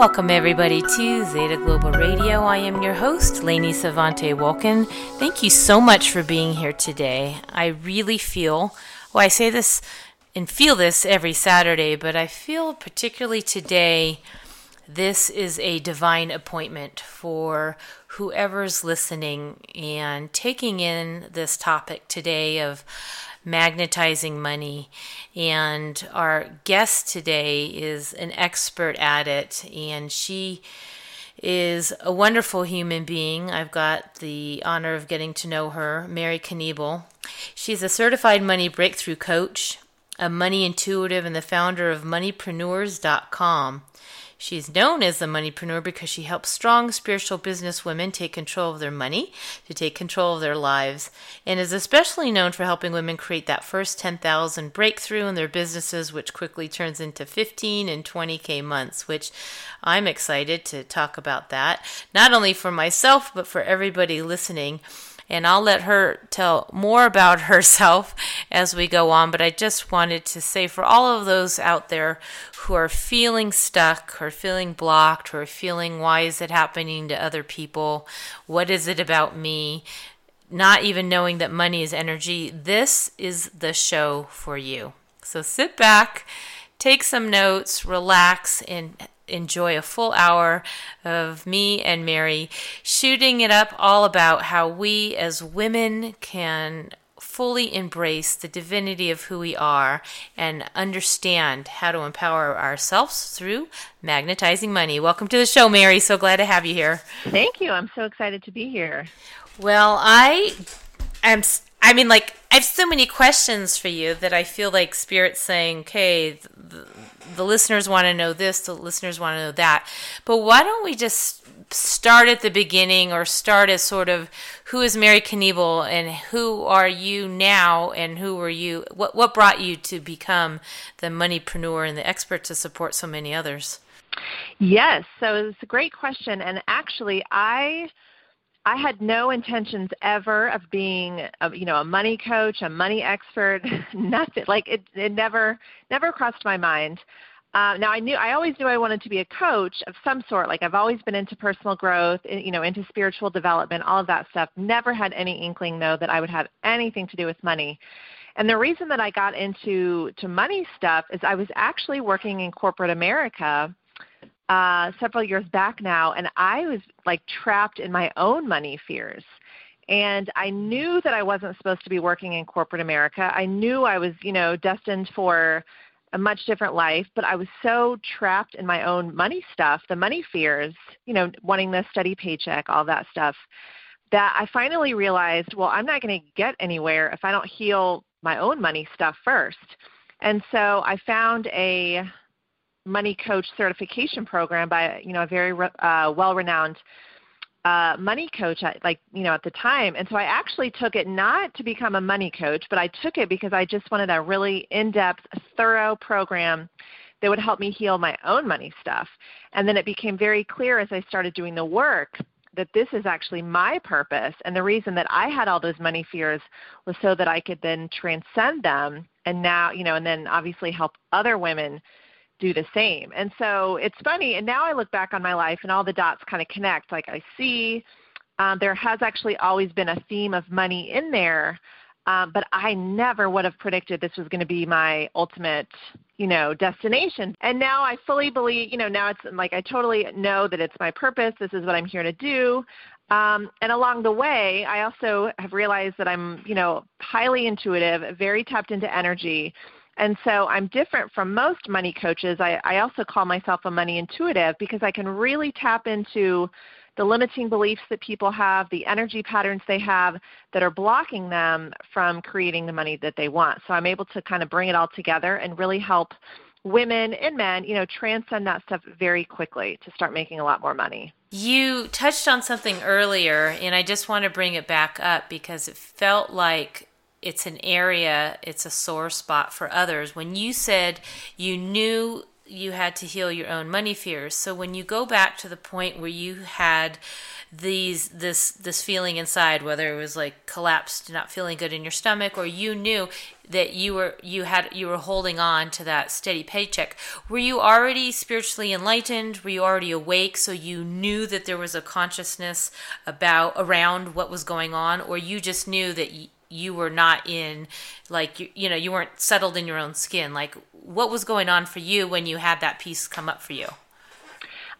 Welcome, everybody, to Zeta Global Radio. I am your host, Lainey Savante Wolkin. Thank you so much for being here today. I really feel, well, I say this and feel this every Saturday, but I feel particularly today this is a divine appointment for whoever's listening and taking in this topic today of magnetizing money. And our guest today is an expert at it, and she is a wonderful human being. I've got the honor of getting to know her, Mary Knebel. She's a certified money breakthrough coach, a money intuitive, and the founder of moneypreneurs.com. She's known as the moneypreneur because she helps strong spiritual business women take control of their money, to take control of their lives, and is especially known for helping women create that first 10,000 breakthrough in their businesses, which quickly turns into 15 and 20K months, which I'm excited to talk about that, not only for myself, but for everybody listening and I'll let her tell more about herself as we go on. But I just wanted to say for all of those out there who are feeling stuck or feeling blocked or feeling why is it happening to other people? What is it about me? Not even knowing that money is energy, this is the show for you. So sit back, take some notes, relax, and enjoy a full hour of me and Mary shooting it up all about how we as women can fully embrace the divinity of who we are and understand how to empower ourselves through magnetizing money. Welcome to the show, Mary. So glad to have you here. Thank you. I'm so excited to be here. Well, I am I mean like I have so many questions for you that I feel like spirit's saying, "Okay, the, the listeners want to know this, the listeners want to know that. But why don't we just start at the beginning or start as sort of who is Mary Knebel and who are you now and who were you what what brought you to become the moneypreneur and the expert to support so many others? Yes, so it's a great question and actually I I had no intentions ever of being, a, you know, a money coach, a money expert, nothing. Like it, it never, never crossed my mind. Uh, now I knew, I always knew I wanted to be a coach of some sort. Like I've always been into personal growth, you know, into spiritual development, all of that stuff. Never had any inkling though that I would have anything to do with money. And the reason that I got into to money stuff is I was actually working in corporate America uh, several years back now, and I was like trapped in my own money fears. And I knew that I wasn't supposed to be working in corporate America. I knew I was, you know, destined for a much different life, but I was so trapped in my own money stuff, the money fears, you know, wanting the steady paycheck, all that stuff, that I finally realized, well, I'm not going to get anywhere if I don't heal my own money stuff first. And so I found a money coach certification program by you know a very uh, well-renowned uh, money coach at like you know at the time. And so i actually took it not to become a money coach but i took it because i just wanted a really in-depth thorough program that would help me heal my own money stuff. And then it became very clear as i started doing the work that this is actually my purpose. And the reason that i had all those money fears was so that i could then transcend them and now you know and then obviously help other women do the same. And so it's funny, and now I look back on my life and all the dots kind of connect. Like I see um, there has actually always been a theme of money in there, um, but I never would have predicted this was going to be my ultimate, you know, destination. And now I fully believe, you know, now it's like I totally know that it's my purpose. This is what I'm here to do. Um, and along the way, I also have realized that I'm, you know, highly intuitive, very tapped into energy. And so I'm different from most money coaches. I, I also call myself a money intuitive because I can really tap into the limiting beliefs that people have, the energy patterns they have that are blocking them from creating the money that they want. So I'm able to kind of bring it all together and really help women and men, you know, transcend that stuff very quickly to start making a lot more money. You touched on something earlier, and I just want to bring it back up because it felt like it's an area, it's a sore spot for others. When you said you knew you had to heal your own money fears. So when you go back to the point where you had these this this feeling inside whether it was like collapsed not feeling good in your stomach or you knew that you were you had you were holding on to that steady paycheck were you already spiritually enlightened were you already awake so you knew that there was a consciousness about around what was going on or you just knew that y- you were not in like you, you know you weren't settled in your own skin like what was going on for you when you had that piece come up for you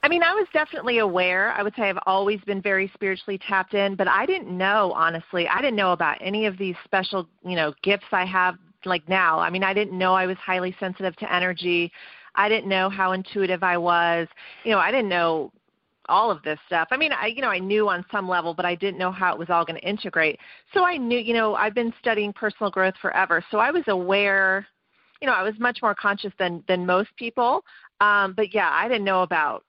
I mean, I was definitely aware. I would say I've always been very spiritually tapped in, but I didn't know, honestly. I didn't know about any of these special, you know, gifts I have like now. I mean, I didn't know I was highly sensitive to energy. I didn't know how intuitive I was. You know, I didn't know all of this stuff. I mean, I you know, I knew on some level, but I didn't know how it was all going to integrate. So I knew, you know, I've been studying personal growth forever. So I was aware, you know, I was much more conscious than than most people. Um, but yeah, I didn't know about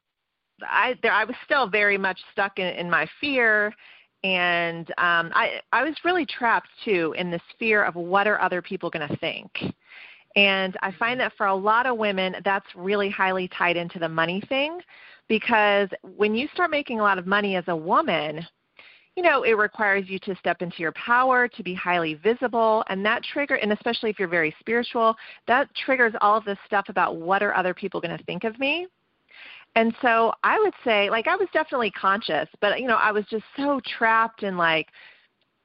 I there I was still very much stuck in, in my fear and um I I was really trapped too in this fear of what are other people going to think. And I find that for a lot of women that's really highly tied into the money thing because when you start making a lot of money as a woman, you know, it requires you to step into your power, to be highly visible, and that trigger and especially if you're very spiritual, that triggers all of this stuff about what are other people going to think of me and so I would say, like, I was definitely conscious, but, you know, I was just so trapped in, like,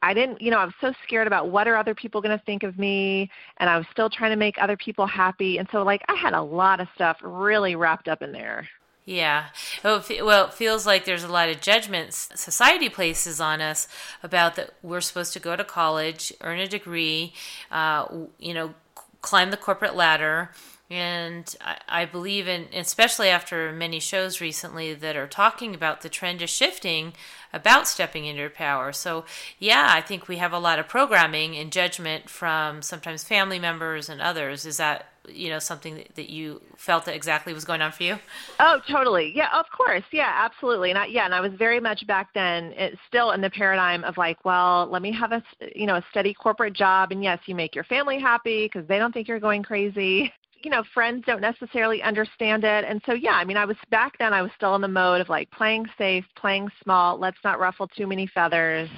I didn't, you know, I was so scared about what are other people going to think of me, and I was still trying to make other people happy. And so, like, I had a lot of stuff really wrapped up in there. Yeah. Well, it feels like there's a lot of judgments society places on us about that we're supposed to go to college, earn a degree, uh, you know, climb the corporate ladder, and I, I, believe in, especially after many shows recently that are talking about the trend is shifting about stepping into your power. So, yeah, I think we have a lot of programming and judgment from sometimes family members and others. Is that you know something that, you felt that exactly was going on for you? Oh, totally. Yeah, of course. Yeah, absolutely. And I, yeah, and I was very much back then it, still in the paradigm of like, well, let me have a you know a steady corporate job, and yes, you make your family happy because they don't think you're going crazy you know friends don't necessarily understand it and so yeah i mean i was back then i was still in the mode of like playing safe playing small let's not ruffle too many feathers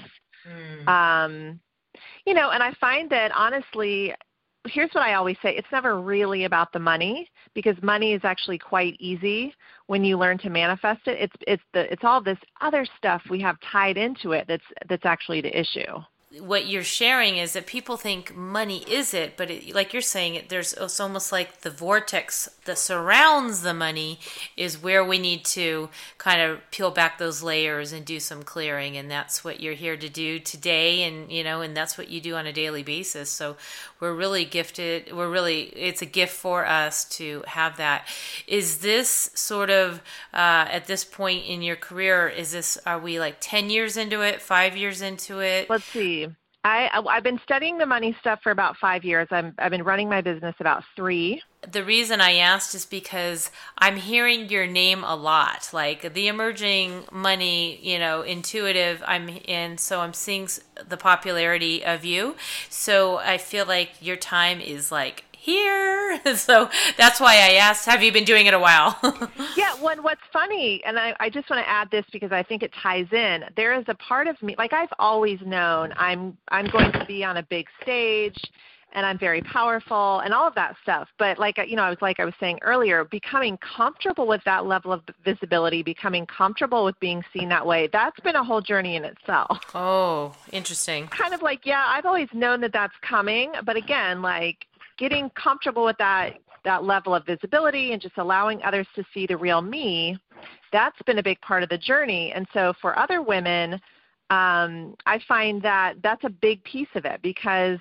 mm. um you know and i find that honestly here's what i always say it's never really about the money because money is actually quite easy when you learn to manifest it. It's it's the it's all this other stuff we have tied into it that's that's actually the issue what you're sharing is that people think money is it, but it, like you're saying, it there's it's almost like the vortex that surrounds the money is where we need to kind of peel back those layers and do some clearing, and that's what you're here to do today, and you know, and that's what you do on a daily basis. So we're really gifted. We're really it's a gift for us to have that. Is this sort of uh, at this point in your career? Is this are we like ten years into it, five years into it? Let's see. I, I've been studying the money stuff for about five years. I'm, I've been running my business about three. The reason I asked is because I'm hearing your name a lot, like the emerging money, you know, intuitive. I'm and so I'm seeing the popularity of you. So I feel like your time is like here. so that's why I asked, have you been doing it a while? yeah, when what's funny, and I, I just want to add this because I think it ties in. There is a part of me, like I've always known, I'm I'm going to be on a big stage and I'm very powerful and all of that stuff. But like you know, I was like I was saying earlier, becoming comfortable with that level of visibility, becoming comfortable with being seen that way, that's been a whole journey in itself. Oh, interesting. Kind of like yeah, I've always known that that's coming, but again, like getting comfortable with that that level of visibility and just allowing others to see the real me that's been a big part of the journey. And so for other women um, i find that that's a big piece of it because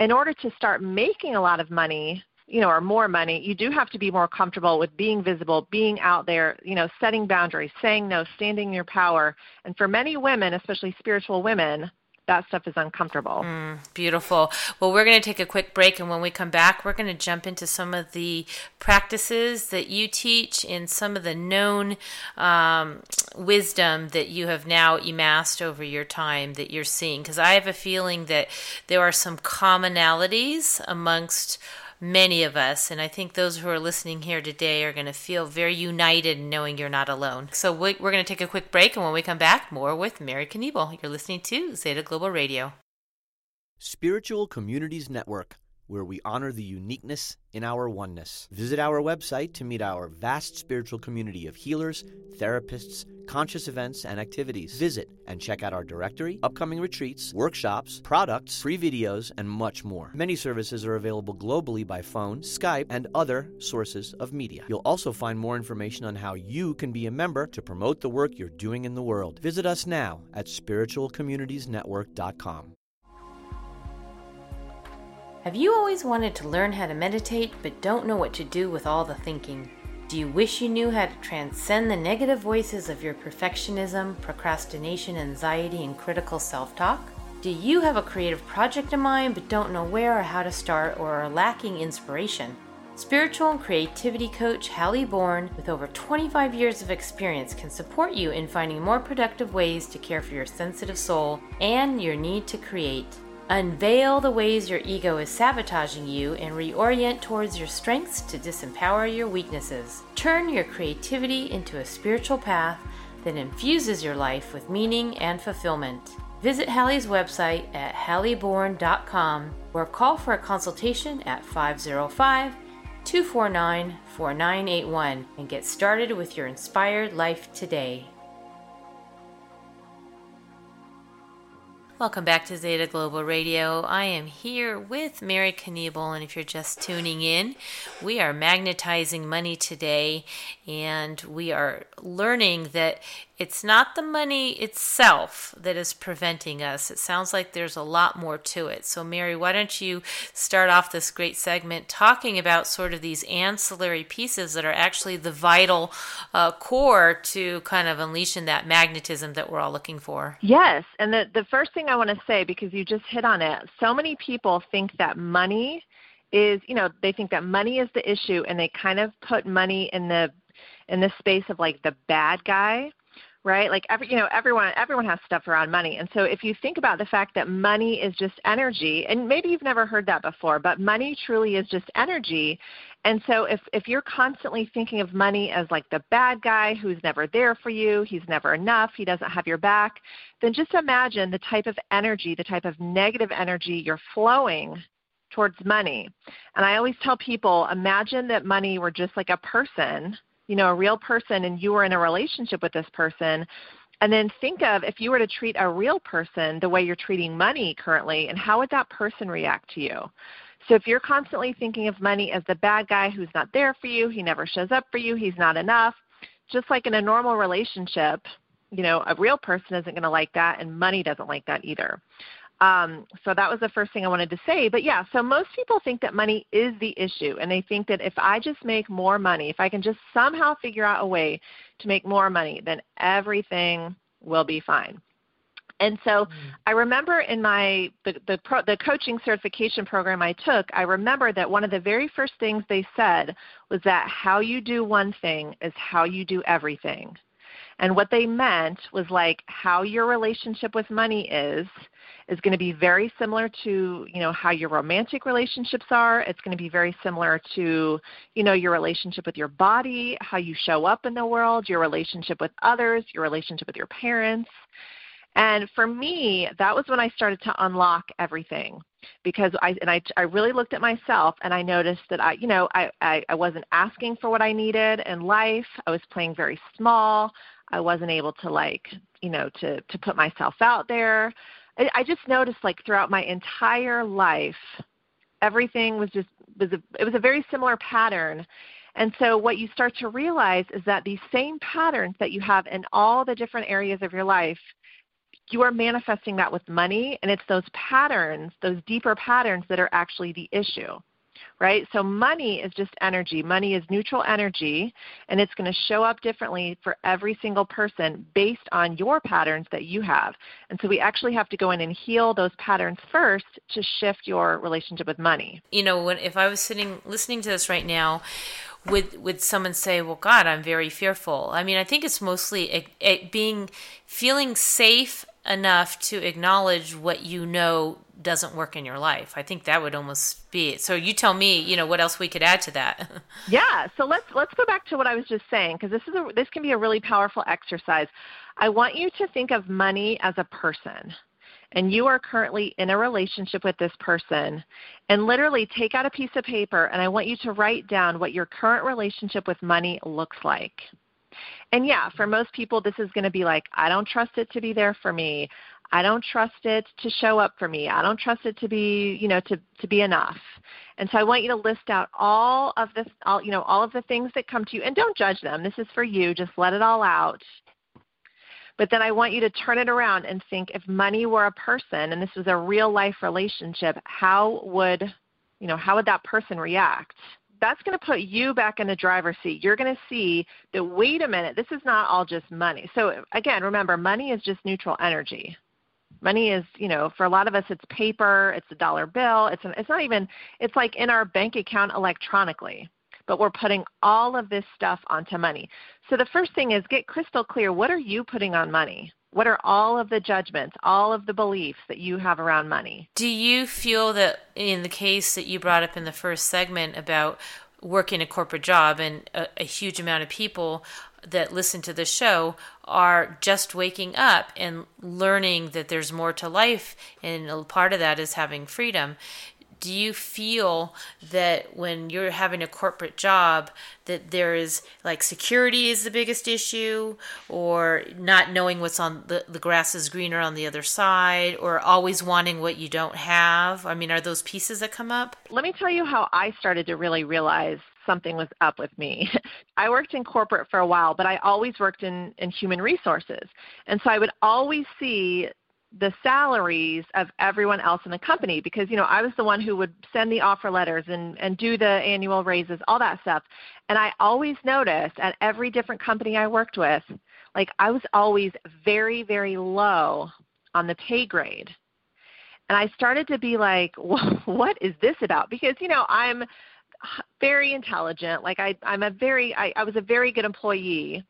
in order to start making a lot of money you know or more money you do have to be more comfortable with being visible being out there you know setting boundaries saying no standing in your power. And for many women especially spiritual women that stuff is uncomfortable. Mm, beautiful. Well, we're going to take a quick break, and when we come back, we're going to jump into some of the practices that you teach and some of the known um, wisdom that you have now amassed over your time that you're seeing. Because I have a feeling that there are some commonalities amongst many of us. And I think those who are listening here today are going to feel very united in knowing you're not alone. So we're going to take a quick break. And when we come back, more with Mary Knebel. You're listening to Zeta Global Radio. Spiritual Communities Network where we honor the uniqueness in our oneness. Visit our website to meet our vast spiritual community of healers, therapists, conscious events, and activities. Visit and check out our directory, upcoming retreats, workshops, products, free videos, and much more. Many services are available globally by phone, Skype, and other sources of media. You'll also find more information on how you can be a member to promote the work you're doing in the world. Visit us now at spiritualcommunitiesnetwork.com. Have you always wanted to learn how to meditate but don't know what to do with all the thinking? Do you wish you knew how to transcend the negative voices of your perfectionism, procrastination, anxiety, and critical self talk? Do you have a creative project in mind but don't know where or how to start or are lacking inspiration? Spiritual and creativity coach Hallie Bourne, with over 25 years of experience, can support you in finding more productive ways to care for your sensitive soul and your need to create. Unveil the ways your ego is sabotaging you and reorient towards your strengths to disempower your weaknesses. Turn your creativity into a spiritual path that infuses your life with meaning and fulfillment. Visit Hallie's website at halliebourne.com or call for a consultation at 505 249 4981 and get started with your inspired life today. Welcome back to Zeta Global Radio. I am here with Mary Knebel, and if you're just tuning in, we are magnetizing money today, and we are learning that it's not the money itself that is preventing us. It sounds like there's a lot more to it. So, Mary, why don't you start off this great segment talking about sort of these ancillary pieces that are actually the vital uh, core to kind of unleashing that magnetism that we're all looking for? Yes. And the, the first thing I want to say, because you just hit on it, so many people think that money is, you know, they think that money is the issue and they kind of put money in the in the space of like the bad guy right? Like every, you know, everyone everyone has stuff around money. And so if you think about the fact that money is just energy, and maybe you've never heard that before, but money truly is just energy. And so if if you're constantly thinking of money as like the bad guy who's never there for you, he's never enough, he doesn't have your back, then just imagine the type of energy, the type of negative energy you're flowing towards money. And I always tell people, imagine that money were just like a person you know, a real person and you were in a relationship with this person, and then think of if you were to treat a real person the way you're treating money currently, and how would that person react to you? So if you're constantly thinking of money as the bad guy who's not there for you, he never shows up for you, he's not enough, just like in a normal relationship, you know, a real person isn't going to like that, and money doesn't like that either. Um, so that was the first thing I wanted to say. But yeah, so most people think that money is the issue, and they think that if I just make more money, if I can just somehow figure out a way to make more money, then everything will be fine. And so mm-hmm. I remember in my the the, pro, the coaching certification program I took, I remember that one of the very first things they said was that how you do one thing is how you do everything. And what they meant was like how your relationship with money is is going to be very similar to you know how your romantic relationships are. It's going to be very similar to you know your relationship with your body how you show up in the world your relationship with others your relationship with your parents. And for me that was when i started to unlock everything because i and i i really looked at myself and i noticed that i you know i i, I wasn't asking for what i needed in life. I was playing very small i wasn't able to like you know to to put myself out there I, I just noticed like throughout my entire life, everything was just was a, it was a very similar pattern. And so what you start to realize is that these same patterns that you have in all the different areas of your life, you are manifesting that with money, and it's those patterns, those deeper patterns that are actually the issue right? So money is just energy. Money is neutral energy, and it's going to show up differently for every single person based on your patterns that you have. And so we actually have to go in and heal those patterns first to shift your relationship with money. You know, when if I was sitting listening to this right now, would would someone say, "Well, God, I'm very fearful." I mean, I think it's mostly it, being feeling safe enough to acknowledge what you know doesn't work in your life. I think that would almost be it. So you tell me, you know, what else we could add to that. yeah. So let's let's go back to what I was just saying because this is a, this can be a really powerful exercise. I want you to think of money as a person. And you are currently in a relationship with this person, and literally take out a piece of paper and I want you to write down what your current relationship with money looks like. And yeah, for most people, this is going to be like, I don't trust it to be there for me. I don't trust it to show up for me. I don't trust it to be, you know, to, to be enough. And so I want you to list out all of the, all, you know, all of the things that come to you and don't judge them. This is for you. Just let it all out. But then I want you to turn it around and think if money were a person and this was a real life relationship, how would, you know, how would that person react? That's going to put you back in the driver's seat. You're going to see that wait a minute, this is not all just money. So again, remember money is just neutral energy money is you know for a lot of us it's paper it's a dollar bill it's an, it's not even it's like in our bank account electronically but we're putting all of this stuff onto money so the first thing is get crystal clear what are you putting on money what are all of the judgments all of the beliefs that you have around money? Do you feel that in the case that you brought up in the first segment about working a corporate job and a, a huge amount of people that listen to the show are just waking up and learning that there's more to life and a part of that is having freedom do you feel that when you're having a corporate job that there is like security is the biggest issue or not knowing what's on the, the grass is greener on the other side or always wanting what you don't have i mean are those pieces that come up let me tell you how i started to really realize something was up with me. I worked in corporate for a while, but I always worked in, in human resources. And so I would always see the salaries of everyone else in the company because you know I was the one who would send the offer letters and and do the annual raises all that stuff. And I always noticed at every different company I worked with like I was always very very low on the pay grade. And I started to be like what is this about? Because you know I'm very intelligent. Like I I'm a very I, I was a very good employee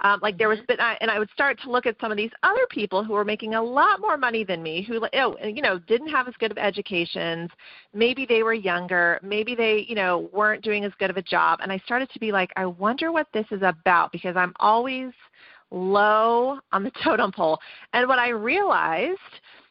um, like there was, but I, and I would start to look at some of these other people who were making a lot more money than me, who oh, you know didn't have as good of educations. Maybe they were younger. Maybe they you know weren't doing as good of a job. And I started to be like, I wonder what this is about because I'm always low on the totem pole. And what I realized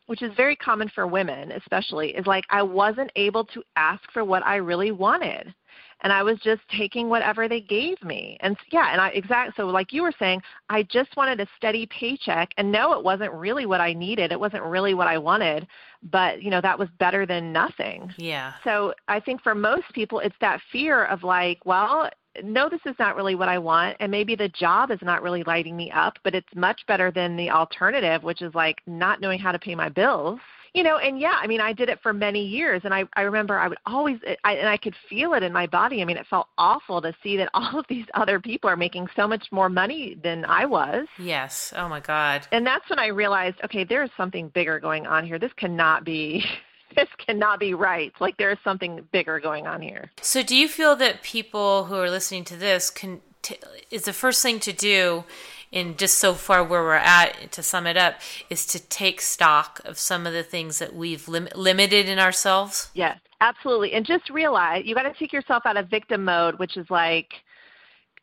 which is very common for women especially is like I wasn't able to ask for what I really wanted and I was just taking whatever they gave me. And yeah, and I exact so like you were saying, I just wanted a steady paycheck and no it wasn't really what I needed. It wasn't really what I wanted, but you know, that was better than nothing. Yeah. So I think for most people it's that fear of like, well, no, this is not really what I want, and maybe the job is not really lighting me up, but it's much better than the alternative, which is like not knowing how to pay my bills you know and yeah i mean i did it for many years and i i remember i would always eh, I, and i could feel it in my body. I mean it felt awful to see that all of these other people are making so much more money than i was. Yes. Oh my god. And that's when i realized okay there is something bigger going on here. This cannot be this cannot be right. Like there is something bigger going on here. So do you feel that people who are listening to this can t- is the first thing to do in just so far where we're at, to sum it up, is to take stock of some of the things that we've lim- limited in ourselves? Yes, absolutely. And just realize you got to take yourself out of victim mode, which is like,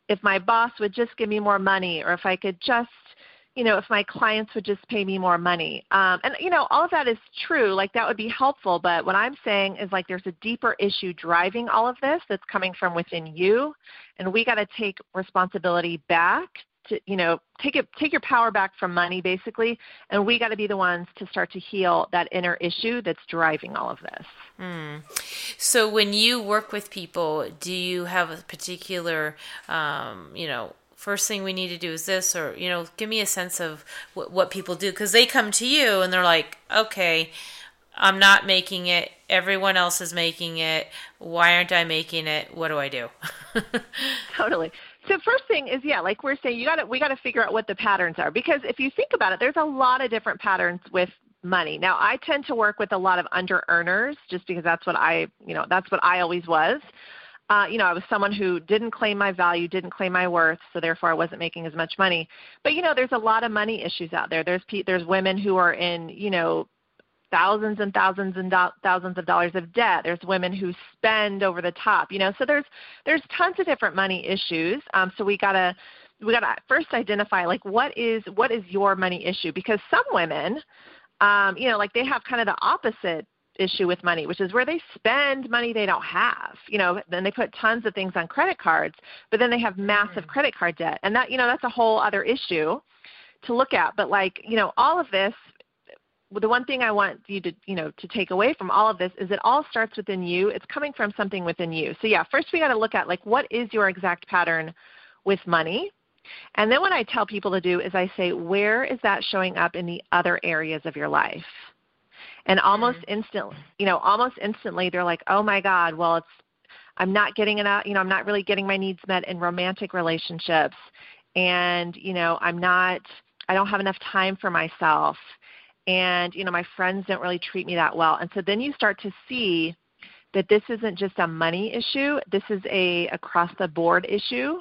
if my boss would just give me more money, or if I could just you know, if my clients would just pay me more money. Um, and, you know, all of that is true. Like, that would be helpful. But what I'm saying is, like, there's a deeper issue driving all of this that's coming from within you. And we got to take responsibility back to you know take it take your power back from money basically and we got to be the ones to start to heal that inner issue that's driving all of this. Mm. so when you work with people do you have a particular um, you know first thing we need to do is this or you know give me a sense of what, what people do? Because they come to you and they're like okay i'm not making it. Everyone else is making it. Why aren't i making it? What do i do? Totally so first thing is yeah, like we're saying, you got to we got to figure out what the patterns are because if you think about it, there's a lot of different patterns with money. Now I tend to work with a lot of under earners just because that's what I you know that's what I always was. uh, you know, I was someone who didn't claim my value, didn't claim my worth, so therefore I wasn't making as much money. But you know, there's a lot of money issues out there. There's pe- there's women who are in, you know, thousands and thousands and do- thousands of dollars of debt. There's women who spend over the top, you know. So there's there's tons of different money issues. Um, so we gotta we gotta first identify like what is what is your money issue because some women, um, you know, like they have kind of the opposite issue with money, which is where they spend money they don't have. You know, then they put tons of things on credit cards, but then they have massive mm-hmm. credit card debt. And that, you know, that's a whole other issue to look at. But like, you know, all of this the one thing I want you to, you know, to take away from all of this is it all starts within you. It's coming from something within you. So yeah, first we got to look at like what is your exact pattern with money? And then what I tell people to do is I say, where is that showing up in the other areas of your life? and almost mm-hmm. instantly you know almost instantly they're like oh my god well it's i'm not getting enough you know i'm not really getting my needs met in romantic relationships and you know i'm not i don't have enough time for myself and you know my friends don't really treat me that well. And so then you start to see that this isn't just a money issue this is a across the board issue.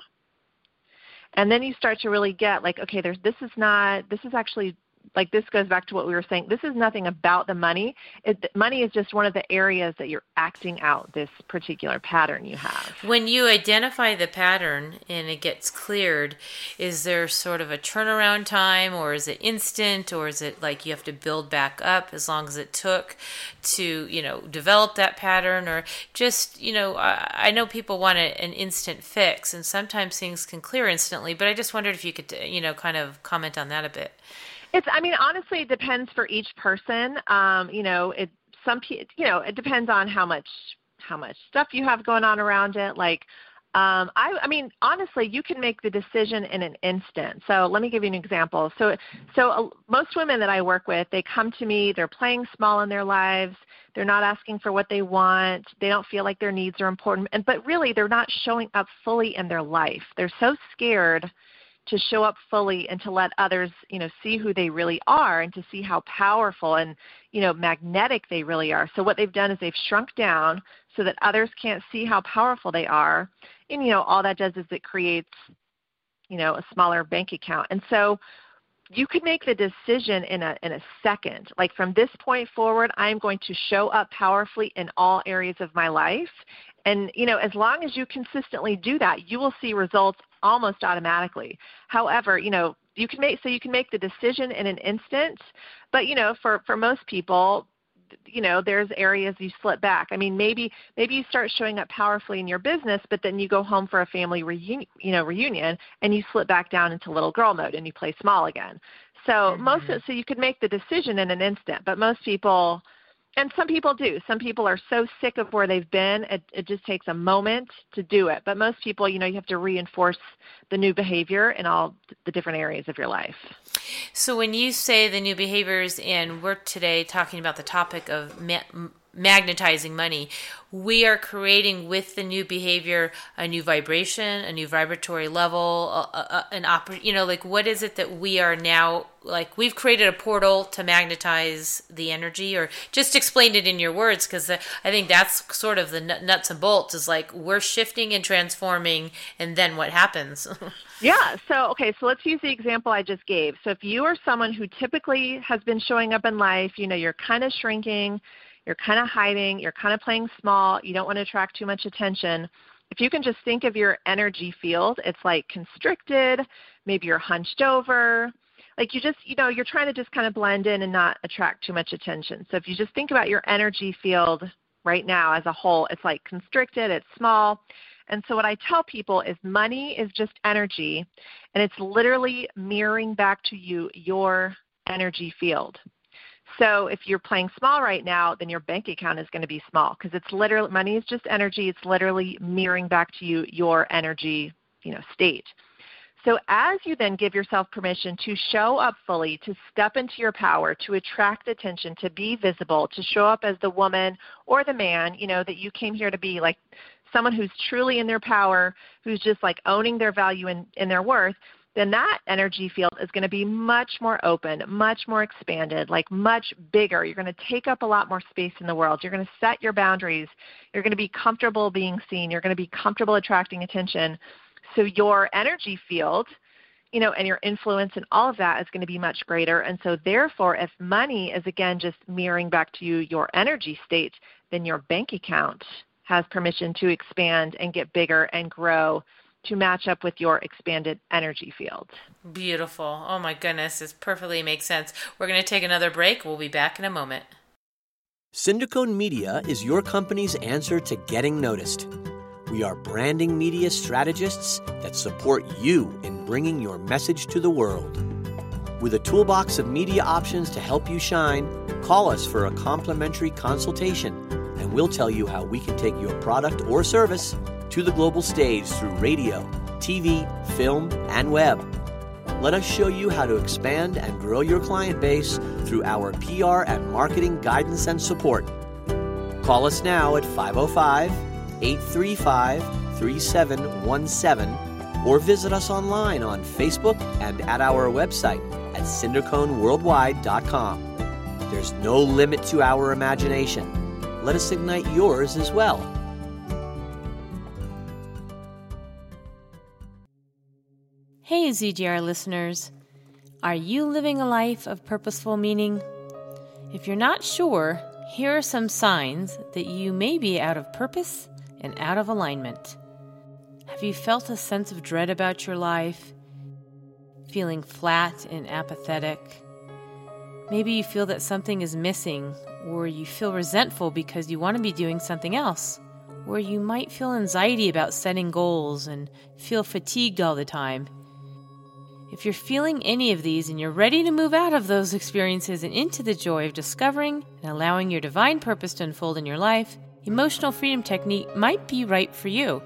And then you start to really get like okay there's this is not this is actually like this goes back to what we were saying. This is nothing about the money. It, money is just one of the areas that you're acting out this particular pattern you have. When you identify the pattern and it gets cleared, is there sort of a turnaround time, or is it instant, or is it like you have to build back up as long as it took to you know develop that pattern, or just you know I, I know people want a, an instant fix, and sometimes things can clear instantly. But I just wondered if you could you know kind of comment on that a bit. It's. I mean, honestly, it depends for each person. Um, you know, it some you know it depends on how much how much stuff you have going on around it. Like, um, I, I mean, honestly, you can make the decision in an instant. So let me give you an example. So, so uh, most women that I work with, they come to me. They're playing small in their lives. They're not asking for what they want. They don't feel like their needs are important. And but really, they're not showing up fully in their life. They're so scared to show up fully and to let others you know see who they really are and to see how powerful and you know magnetic they really are. So what they've done is they've shrunk down so that others can't see how powerful they are. And you know all that does is it creates you know a smaller bank account. And so you could make the decision in a in a second. Like from this point forward i'm going to show up powerfully in all areas of my life. And you know as long as you consistently do that you will see results almost automatically. However, you know, you can make so you can make the decision in an instant, but you know, for for most people, you know there's areas you slip back i mean maybe maybe you start showing up powerfully in your business but then you go home for a family reunion you know reunion and you slip back down into little girl mode and you play small again so mm-hmm. most of, so you could make the decision in an instant but most people and some people do. Some people are so sick of where they've been, it, it just takes a moment to do it. But most people, you know, you have to reinforce the new behavior in all the different areas of your life. So when you say the new behaviors, and we're today talking about the topic of ma- magnetizing money, we are creating with the new behavior a new vibration, a new vibratory level, a, a, an oper- you know, like what is it that we are now like we've created a portal to magnetize the energy or just explain it in your words because i think that's sort of the nuts and bolts is like we're shifting and transforming and then what happens? Yeah so okay so let's use the example i just gave. So if you are someone who typically has been showing up in life you know you're kind of shrinking you're kind of hiding, you're kind of playing small, you don't want to attract too much attention. If you can just think of your energy field, it's like constricted, maybe you're hunched over, like you just you know you're trying to just kind of blend in and not attract too much attention. So if you just think about your energy field right now as a whole it's like constricted it's small. And so what i tell people is money is just energy and it's literally mirroring back to you your energy field so if you're playing small right now, then your bank account is going to be small because it's literally money is just energy. It's literally mirroring back to you your energy, you know, state. So as you then give yourself permission to show up fully, to step into your power, to attract attention, to be visible, to show up as the woman or the man, you know, that you came here to be, like someone who's truly in their power, who's just like owning their value and, and their worth, then that energy field is going to be much more open, much more expanded, like much bigger. You're going to take up a lot more space in the world. You're going to set your boundaries. You're going to be comfortable being seen. You're going to be comfortable attracting attention. So your energy field, you know, and your influence and all of that is going to be much greater. And so therefore, if money is again just mirroring back to you your energy state, then your bank account has permission to expand and get bigger and grow to match up with your expanded energy field. Beautiful. Oh my goodness, this perfectly makes sense. We're going to take another break. We'll be back in a moment. Syndicone Media is your company's answer to getting noticed. We are branding media strategists that support you in bringing your message to the world. With a toolbox of media options to help you shine, call us for a complimentary consultation, and we'll tell you how we can take your product or service to the global stage through radio, TV, film, and web. Let us show you how to expand and grow your client base through our PR and marketing guidance and support. Call us now at 505 835 3717 or visit us online on Facebook and at our website at syndiconeworldwide.com. There's no limit to our imagination. Let us ignite yours as well. Hey, ZGR listeners. Are you living a life of purposeful meaning? If you're not sure, here are some signs that you may be out of purpose and out of alignment. Have you felt a sense of dread about your life? Feeling flat and apathetic? Maybe you feel that something is missing, or you feel resentful because you want to be doing something else, or you might feel anxiety about setting goals and feel fatigued all the time if you're feeling any of these and you're ready to move out of those experiences and into the joy of discovering and allowing your divine purpose to unfold in your life, Emotional Freedom Technique might be right for you.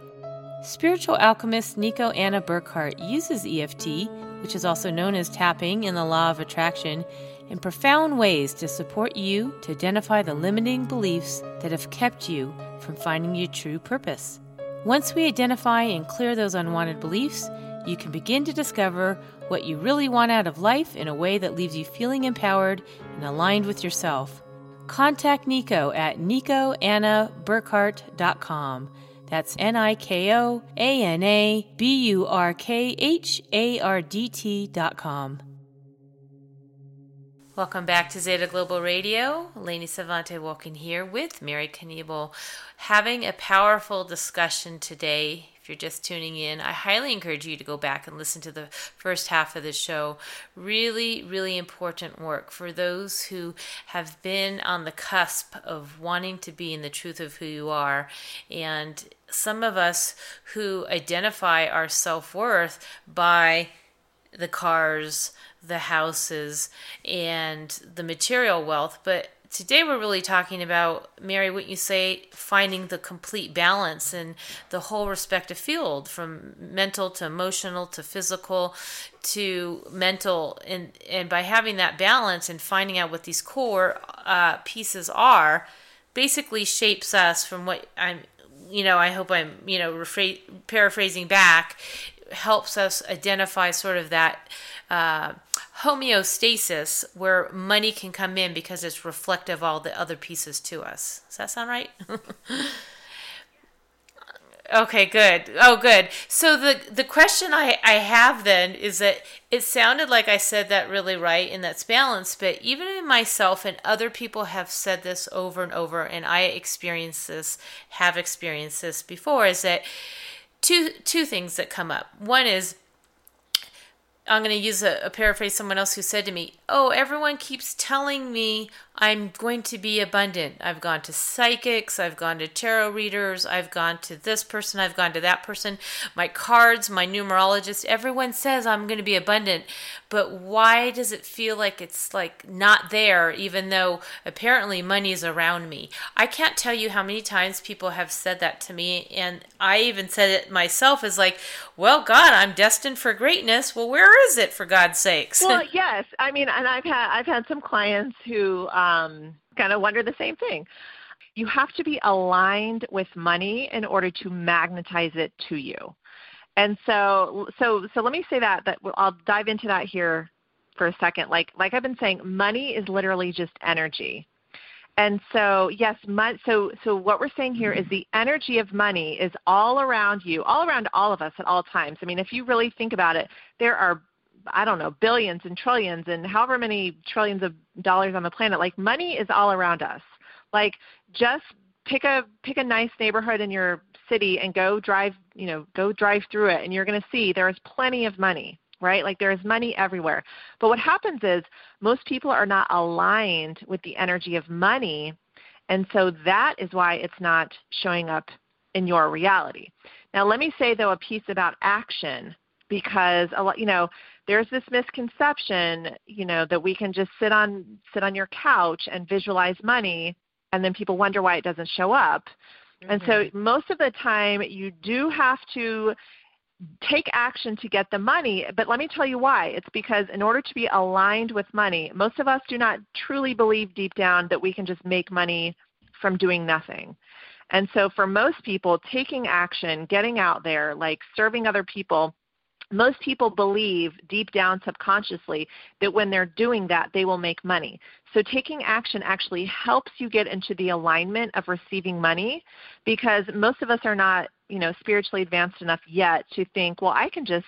Spiritual alchemist Niko Anna Burkhardt uses EFT, which is also known as tapping in the law of attraction, in profound ways to support you to identify the limiting beliefs that have kept you from finding your true purpose. Once we identify and clear those unwanted beliefs, you can begin to discover what you really want out of life in a way that leaves you feeling empowered and aligned with yourself. Contact Niko at nikoannaburkhardt.com. That's N I K O A N A B U R K H A R D T.com. Welcome back to Zeta Global Radio. Lainey Savante Wolkin here with Mary Knebel, having a powerful discussion today you're just tuning in, I highly encourage you to go back and listen to the first half of the show. Really, really important work for those who have been on the cusp of wanting to be in the truth of who you are. And some of us who identify our self worth by the cars, the houses, and the material wealth, but today we're really talking about mary wouldn't you say finding the complete balance in the whole respective field from mental to emotional to physical to mental. And and by having that balance and finding out what these core uh, pieces are basically shapes us from what i'm you know i hope i'm you know paraphrasing back helps us identify sort of that uh, homeostasis where money can come in because it's reflective of all the other pieces to us. Does that sound right? okay, good. Oh, good. So the the question I I have then is that it sounded like I said that really right and that's balanced, but even in myself and other people have said this over and over, and I experience this, have experienced this before, is that two two things that come up. One is I'm going to use a, a, paraphrase someone else who said to me, Oh, everyone keeps telling me I'm going to be abundant. I've gone to psychics, I've gone to tarot readers, I've gone to this person, I've gone to that person, my cards, my numerologist. Everyone says I'm going to be abundant, but why does it feel like it's like not there even though apparently money is around me? I can't tell you how many times people have said that to me and I even said it myself as like, "Well, God, I'm destined for greatness." Well, where is it for God's sakes? Well, yes. I mean, and I've had I've had some clients who um kind of wonder the same thing. You have to be aligned with money in order to magnetize it to you. And so, so, so let me say that. That I'll dive into that here for a second. Like, like I've been saying, money is literally just energy. And so, yes, so so what we're saying here is the energy of money is all around you, all around all of us at all times. I mean, if you really think about it, there are I don't know, billions and trillions and however many trillions of dollars on the planet. Like money is all around us. Like just pick a pick a nice neighborhood in your city and go drive, you know, go drive through it and you're going to see there is plenty of money right? Like there is money everywhere. But what happens is most people are not aligned with the energy of money, and so that is why it's not showing up in your reality. Now, let me say though a piece about action because a lot, you know, there's this misconception, you know, that we can just sit on sit on your couch and visualize money and then people wonder why it doesn't show up. Mm-hmm. And so mm-hmm. most of the time you do have to take action to get the money, but let me tell you why. It's because in order to be aligned with money, most of us do not truly believe deep down that we can just make money from doing nothing. And so for most people, taking action, getting out there, like serving other people, most people believe deep down subconsciously that when they're doing that, they will make money. So taking action actually helps you get into the alignment of receiving money because most of us are not, you know, spiritually advanced enough yet to think, well, I can just,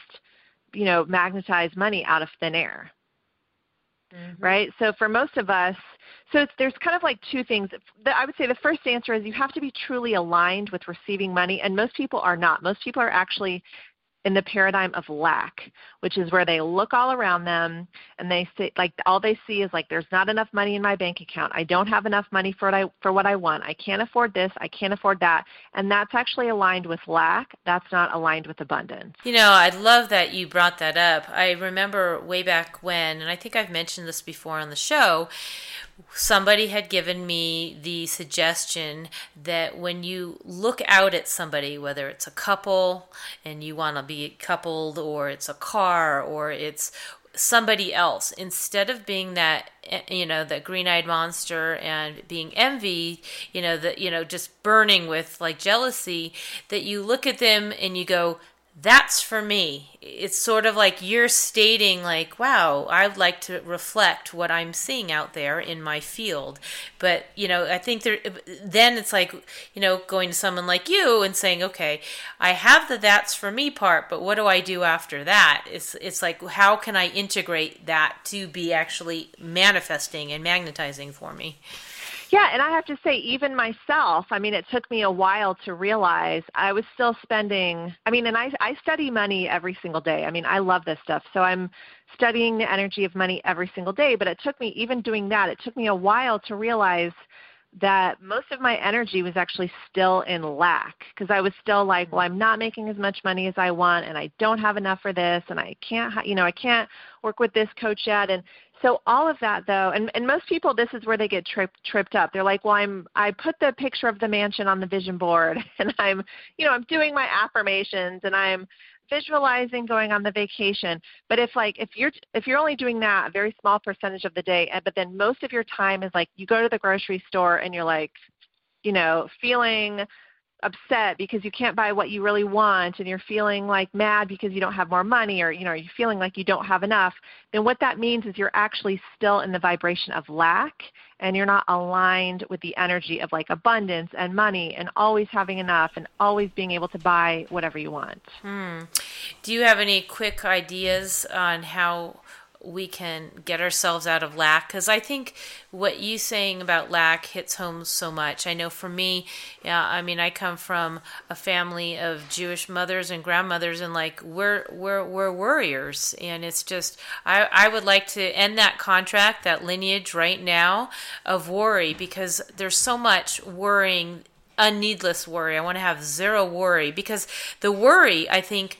you know, magnetize money out of thin air. Mm-hmm. Right? So for most of us, so there's kind of like two things. I would say the first answer is you have to be truly aligned with receiving money, and most people are not. Most people are actually in the paradigm of lack, which is where they look all around them and they say like all they see is like there's not enough money in my bank account. I don't have enough money for what I for what I want. I can't afford this, I can't afford that. And that's actually aligned with lack. That's not aligned with abundance. You know, I love that you brought that up. I remember way back when and I think I've mentioned this before on the show somebody had given me the suggestion that when you look out at somebody, whether it's a couple and you want to be coupled, or it's a car, or it's somebody else, instead of being that eh, you know that green-eyed monster and being envy, you know that you know just burning with like jealousy, that you look at them and you go, that's for me. It's sort of like you're stating, like, wow, I'd like to reflect what I'm seeing out there in my field. But, you know, I think there, then it's like, you know, going to someone like you and saying, okay, I have the that's for me part, but what do I do after that? It's, it's like, how can I integrate that to be actually manifesting and magnetizing for me? Yeah, and I have to say, even myself, I mean, it took me a while to realize I was still spending. I mean, and I, I study money every single day. I mean, I love this stuff. So I'm studying the energy of money every single day. But it took me, even doing that, it took me a while to realize that most of my energy was actually still in lack because I was still like, well, I'm not making as much money as I want, and I don't have enough for this, and I can't, you know, I can't work with this coach yet, and so all of that though, and, and most people this is where they get tripped tripped up. They're like, well, I'm I put the picture of the mansion on the vision board, and I'm, you know, I'm doing my affirmations, and I'm visualizing going on the vacation. But if like if you're if you're only doing that a very small percentage of the day, but then most of your time is like you go to the grocery store and you're like, you know, feeling upset because you can't buy what you really want and you're feeling like mad because you don't have more money or you know you're feeling like you don't have enough then what that means is you're actually still in the vibration of lack and you're not aligned with the energy of like abundance and money and always having enough and always being able to buy whatever you want. Hmm. Do you have any quick ideas on how we can get ourselves out of lack because i think what you saying about lack hits home so much. I know for me yeah i mean i come from a family of jewish mothers and grandmothers and like we're we're we're warriors and it's just i i would like to end that contract that lineage right now of worry because there's so much worrying unneedless worry. I want to have zero worry because the worry i think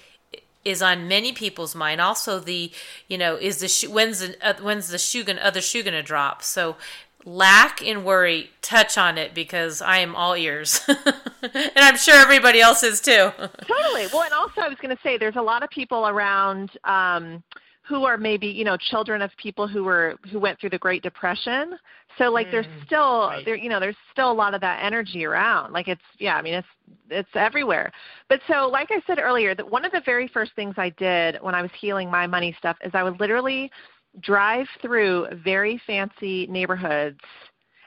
is on many people's mind. Also, the you know is the shoe, when's the uh, when's the shoe gonna other shoe gonna drop? So lack and worry touch on it because I am all ears, and I'm sure everybody else is too. totally. Well, and also I was to say there's a lot of people around. Um, who are maybe you know children of people who were who went through the Great Depression. So like mm, there's still right. there you know there's still a lot of that energy around. Like it's yeah I mean it's it's everywhere. But so like I said earlier, that one of the very first things I did when I was healing my money stuff is I would literally drive through very fancy neighborhoods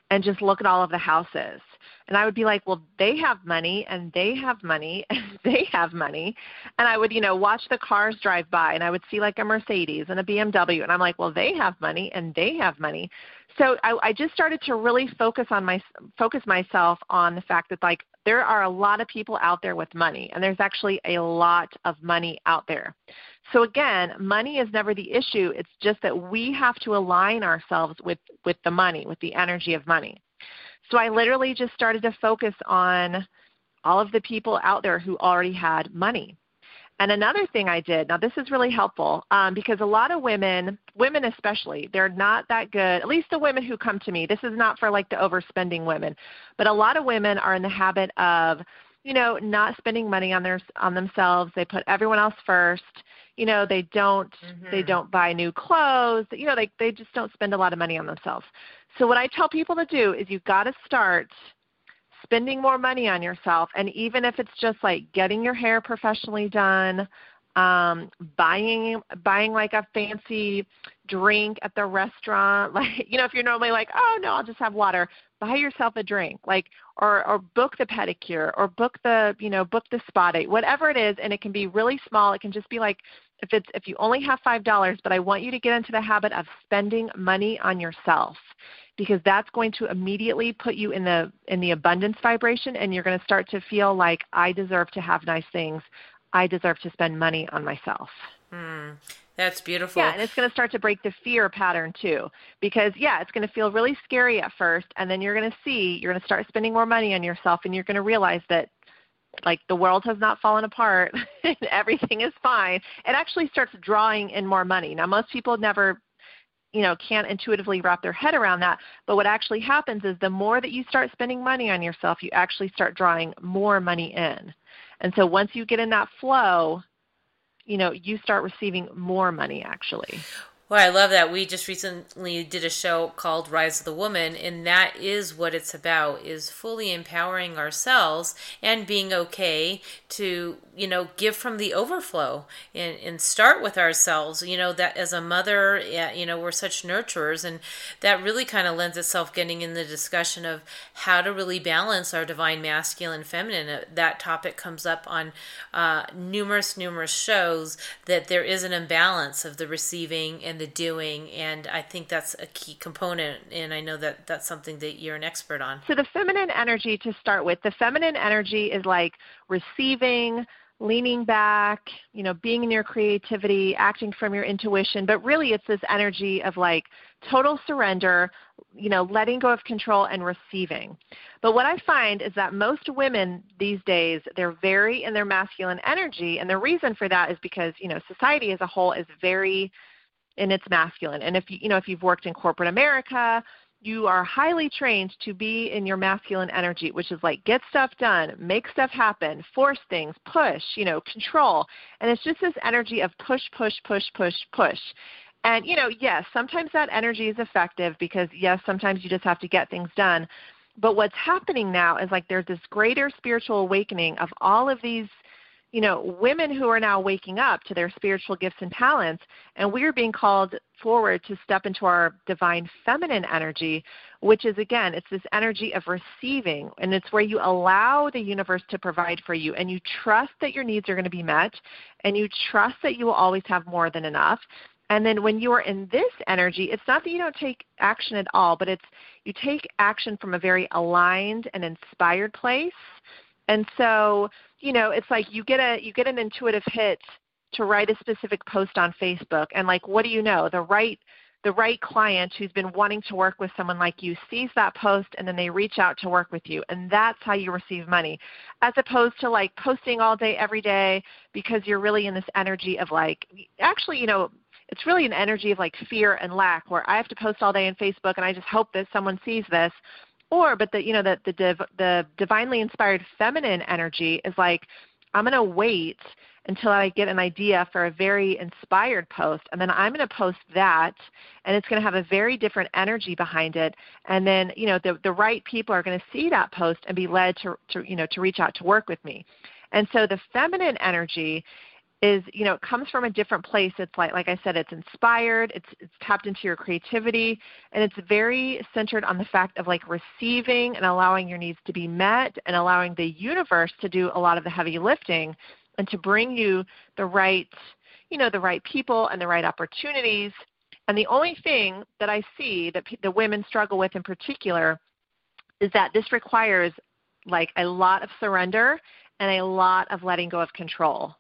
and just look at all of the houses and I would be like, well, they have money and they have money and they have money. And I would, you know, watch the cars drive by and I would see like a Mercedes and a BMW. And I'm like, well, they have money and they have money. So I, I just started to really focus on my focus myself on the fact that like there are a lot of people out there with money and there's actually a lot of money out there. So again, money is never the issue. It's just that we have to align ourselves with with the money, with the energy of money. So I literally just started to focus on all of the people out there who already had money. And another thing I did, now this is really helpful um, because a lot of women, women especially, they're not that good, at least the women who come to me. This is not for like the overspending women, but a lot of women are in the habit of, you know, not spending money on their on themselves. They put everyone else first. You know, they don't mm-hmm. they don't buy new clothes. You know, they they just don't spend a lot of money on themselves. So what I tell people to do is you've got to start spending more money on yourself and even if it's just like getting your hair professionally done, um buying buying like a fancy drink at the restaurant like you know if you're normally like oh no I'll just have water buy yourself a drink like or or book the pedicure or book the you know book the spa date whatever it is and it can be really small it can just be like if it's if you only have five dollars but i want you to get into the habit of spending money on yourself because that's going to immediately put you in the in the abundance vibration and you're going to start to feel like I deserve to have nice things. I deserve to spend money on myself. Mm, that's beautiful. Yeah, and it's going to start to break the fear pattern too. Because yeah, it's going to feel really scary at first and then you're going to see you're going to start spending more money on yourself and you're going to realize that like the world has not fallen apart and everything is fine. It actually starts drawing in more money. Now most people never you know can't intuitively wrap their head around that but what actually happens is the more that you start spending money on yourself you actually start drawing more money in and so once you get in that flow you know you start receiving more money actually well, I love that. We just recently did a show called Rise of the Woman, and that is what it's about is fully empowering ourselves and being okay to, you know, give from the overflow and, and start with ourselves. You know, that as a mother, you know, we're such nurturers, and that really kind of lends itself getting in the discussion of how to really balance our divine masculine feminine. Uh, that topic comes up on uh, numerous, numerous shows that there is an imbalance of the receiving and the the doing and i think that's a key component and i know that that's something that you're an expert on so the feminine energy to start with the feminine energy is like receiving leaning back, you know, being in your creativity, acting from your intuition, but really it's this energy of like total surrender, you know, letting go of control and receiving. But what I find is that most women these days, they're very in their masculine energy, and the reason for that is because, you know, society as a whole is very and it's masculine. And if you you know if you've worked in corporate America, you are highly trained to be in your masculine energy, which is like get stuff done, make stuff happen, force things, push, you know, control. And it's just this energy of push, push, push, push, push. And you know, yes, sometimes that energy is effective because yes, sometimes you just have to get things done. But what's happening now is like there's this greater spiritual awakening of all of these you know, women who are now waking up to their spiritual gifts and talents, and we're being called forward to step into our divine feminine energy, which is again, it's this energy of receiving, and it's where you allow the universe to provide for you, and you trust that your needs are going to be met, and you trust that you will always have more than enough. And then when you are in this energy, it's not that you don't take action at all, but it's you take action from a very aligned and inspired place. And so you know, it's like you get a you get an intuitive hit to write a specific post on Facebook. And like what do you know? The right the right client who's been wanting to work with someone like you sees that post and then they reach out to work with you. And that's how you receive money as opposed to like posting all day every day because you're really in this energy of like actually you know it's really an energy of like fear and lack where i have to post all day on facebook and i just hope that someone sees this or but the you know the the div, the divinely inspired feminine energy is like I'm going to wait until I get an idea for a very inspired post, and then I'm going to post that, and it's going to have a very different energy behind it. And then, you know, the the right people are going to see that post and be led to, to you know to reach out to work with me. And so the feminine energy is you know it comes from a different place. It's like like i said it's inspired it's it's tapped into your creativity and it's very centered on the fact of like receiving and allowing your needs to be met and allowing the universe to do a lot of the heavy lifting and to bring you the right you know the right people and the right opportunities. And the only thing that i see that the women struggle with in particular is that this requires like a lot of surrender and a lot of letting go of control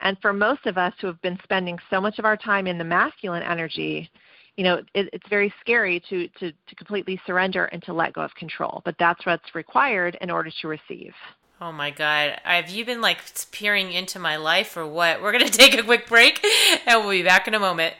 and for most of us who have been spending so much of our time in the masculine energy, you know, it, it's very scary to, to, to completely surrender and to let go of control. But that's what's required in order to receive. Oh my God. Have you been like peering into my life or what? We're going to take a quick break and we'll be back in a moment.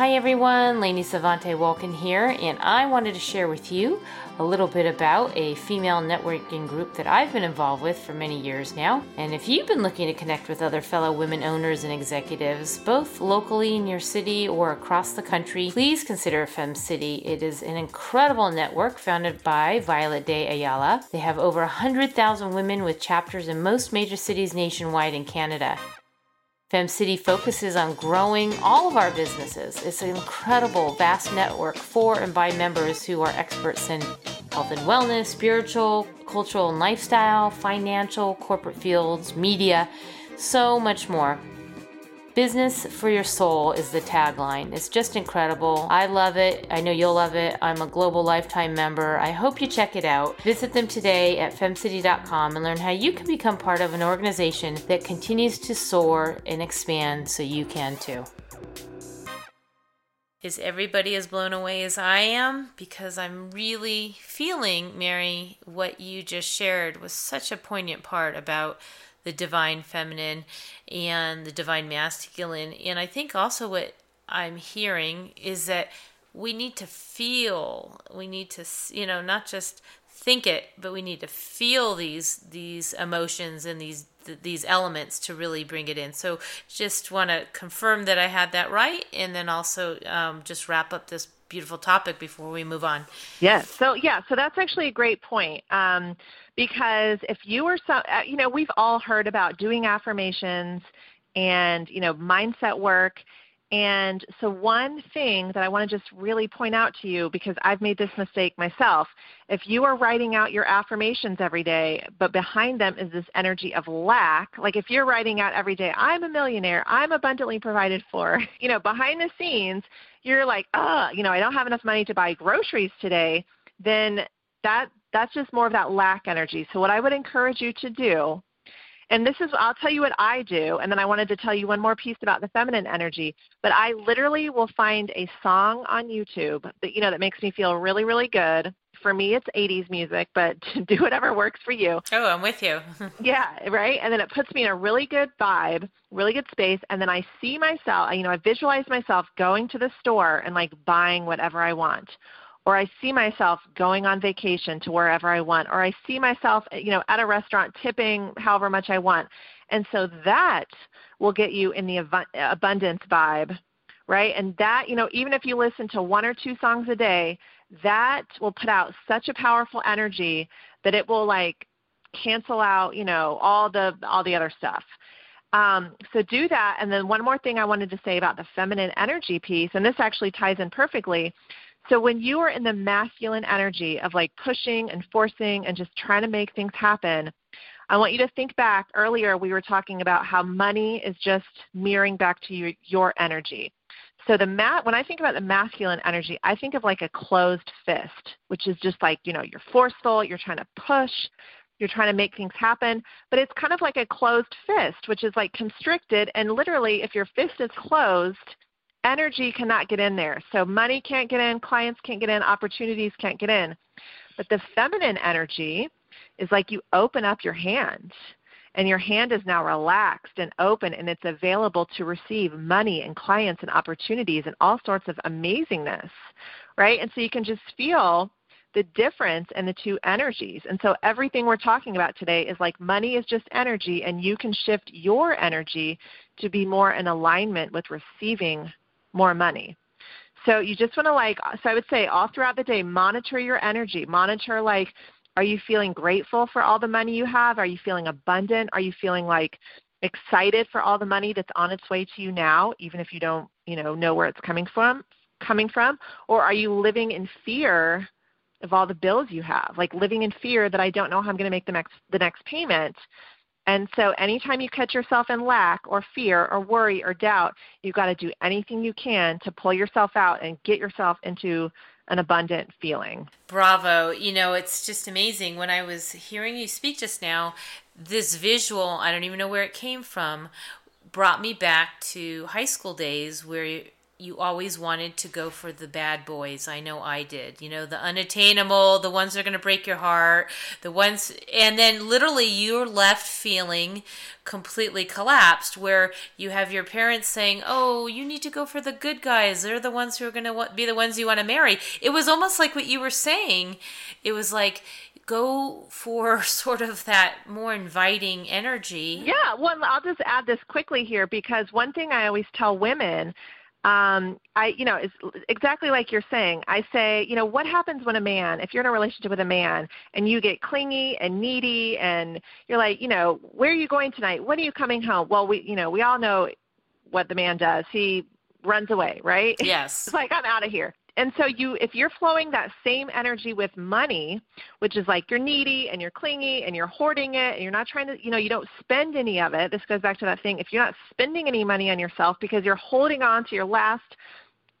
Hi everyone, Lainey Savante Wolkin here, and I wanted to share with you a little bit about a female networking group that I've been involved with for many years now. And if you've been looking to connect with other fellow women owners and executives, both locally in your city or across the country, please consider Fem City. It is an incredible network founded by Violette de Ayala. They have over 100,000 women with chapters in most major cities nationwide in Canada. FemCity focuses on growing all of our businesses. It's an incredible, vast network for and by members who are experts in health and wellness, spiritual, cultural and lifestyle, financial, corporate fields, media, so much more. Business for your soul is the tagline. It's just incredible. I love it. I know you'll love it. I'm a global lifetime member. I hope you check it out. Visit them today at femcity.com and learn how you can become part of an organization that continues to soar and expand so you can too. Is everybody as blown away as I am? Because I'm really feeling, Mary, what you just shared was such a poignant part about the divine feminine and the divine masculine. And I think also what I'm hearing is that we need to feel, we need to, you know, not just think it, but we need to feel these these emotions and these these elements to really bring it in. So just want to confirm that I had that right, and then also um, just wrap up this beautiful topic before we move on. Yes. So yeah. So that's actually a great point. Um, because if you were so, uh, you know, we've all heard about doing affirmations and you know mindset work. And so, one thing that I want to just really point out to you, because I've made this mistake myself, if you are writing out your affirmations every day, but behind them is this energy of lack, like if you're writing out every day, I'm a millionaire, I'm abundantly provided for, you know, behind the scenes, you're like, oh, you know, I don't have enough money to buy groceries today, then that that's just more of that lack energy. So what I would encourage you to do, and this is I'll tell you what I do, and then I wanted to tell you one more piece about the feminine energy. But I literally will find a song on YouTube that you know that makes me feel really, really good. For me, it's 80s music, but do whatever works for you. Oh, I'm with you. yeah, right. And then it puts me in a really good vibe, really good space, and then I see myself. You know, I visualize myself going to the store and like buying whatever I want or I see myself going on vacation to wherever I want, or I see myself, you know, at a restaurant tipping however much I want. And so that will get you in the abundance vibe, right? And that, you know, even if you listen to one or two songs a day, that will put out such a powerful energy that it will like cancel out, you know, all the all the other stuff. Um, so do that. And then one more thing I wanted to say about the feminine energy piece, and this actually ties in perfectly. So when you are in the masculine energy of like pushing and forcing and just trying to make things happen, I want you to think back earlier we were talking about how money is just mirroring back to your, your energy. So the mat when I think about the masculine energy, I think of like a closed fist, which is just like, you know, you're forceful, you're trying to push, you're trying to make things happen, but it's kind of like a closed fist, which is like constricted and literally if your fist is closed, energy cannot get in there. So money can't get in, clients can't get in, opportunities can't get in. But the feminine energy is like you open up your hand and your hand is now relaxed and open and it's available to receive money and clients and opportunities and all sorts of amazingness, right? And so you can just feel the difference in the two energies. And so everything we're talking about today is like money is just energy, and you can shift your energy to be more in alignment with receiving more money. So you just want to like, so I would say all throughout the day, monitor your energy. Monitor like, are you feeling grateful for all the money you have? Are you feeling abundant? Are you feeling like excited for all the money that's on its way to you now, even if you don't, you know, know where it's coming from? Coming from, or are you living in fear of all the bills you have, like living in fear that I don't know how I'm going to make the next the next payment? And so anytime you catch yourself in lack or fear or worry or doubt, you've got to do anything you can to pull yourself out and get yourself into an abundant feeling. Bravo. You know, it's just amazing. When I was hearing you speak just now, this visual, I don't even know where it came from, brought me back to high school days where you always wanted to go for the bad boys. I know I did. You know, the unattainable, the ones that are going to break your heart, the ones, and then literally you're left feeling completely collapsed where you have your parents saying, Oh, you need to go for the good guys. They're the ones who are going to be the ones you want to marry. It was almost like what you were saying. It was like, go for sort of that more inviting energy. Yeah, well, I'll just add this quickly here because one thing I always tell women um, I, you know, it's exactly like you're saying. I say, you know, what happens when a man, if you're in a relationship with a man and you get clingy and needy and you're like, you know, where are you going tonight? When are you coming home? Well, we, you know, we all know what the man does. He runs away, right? Yes. it's like I'm out of here and so you if you're flowing that same energy with money which is like you're needy and you're clingy and you're hoarding it and you're not trying to you know you don't spend any of it. This goes back to that thing. If you're not spending any money on yourself because you're holding on to your last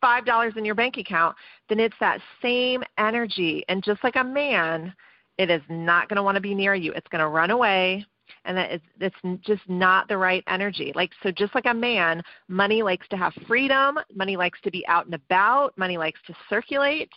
five dollars in your bank account then it's that same energy. And just like a man it is not going to want to be near you. It's going to run away and that it's, it's just not the right energy. Like so, just like a man, money likes to have freedom. Money likes to be out and about. Money likes to circulate.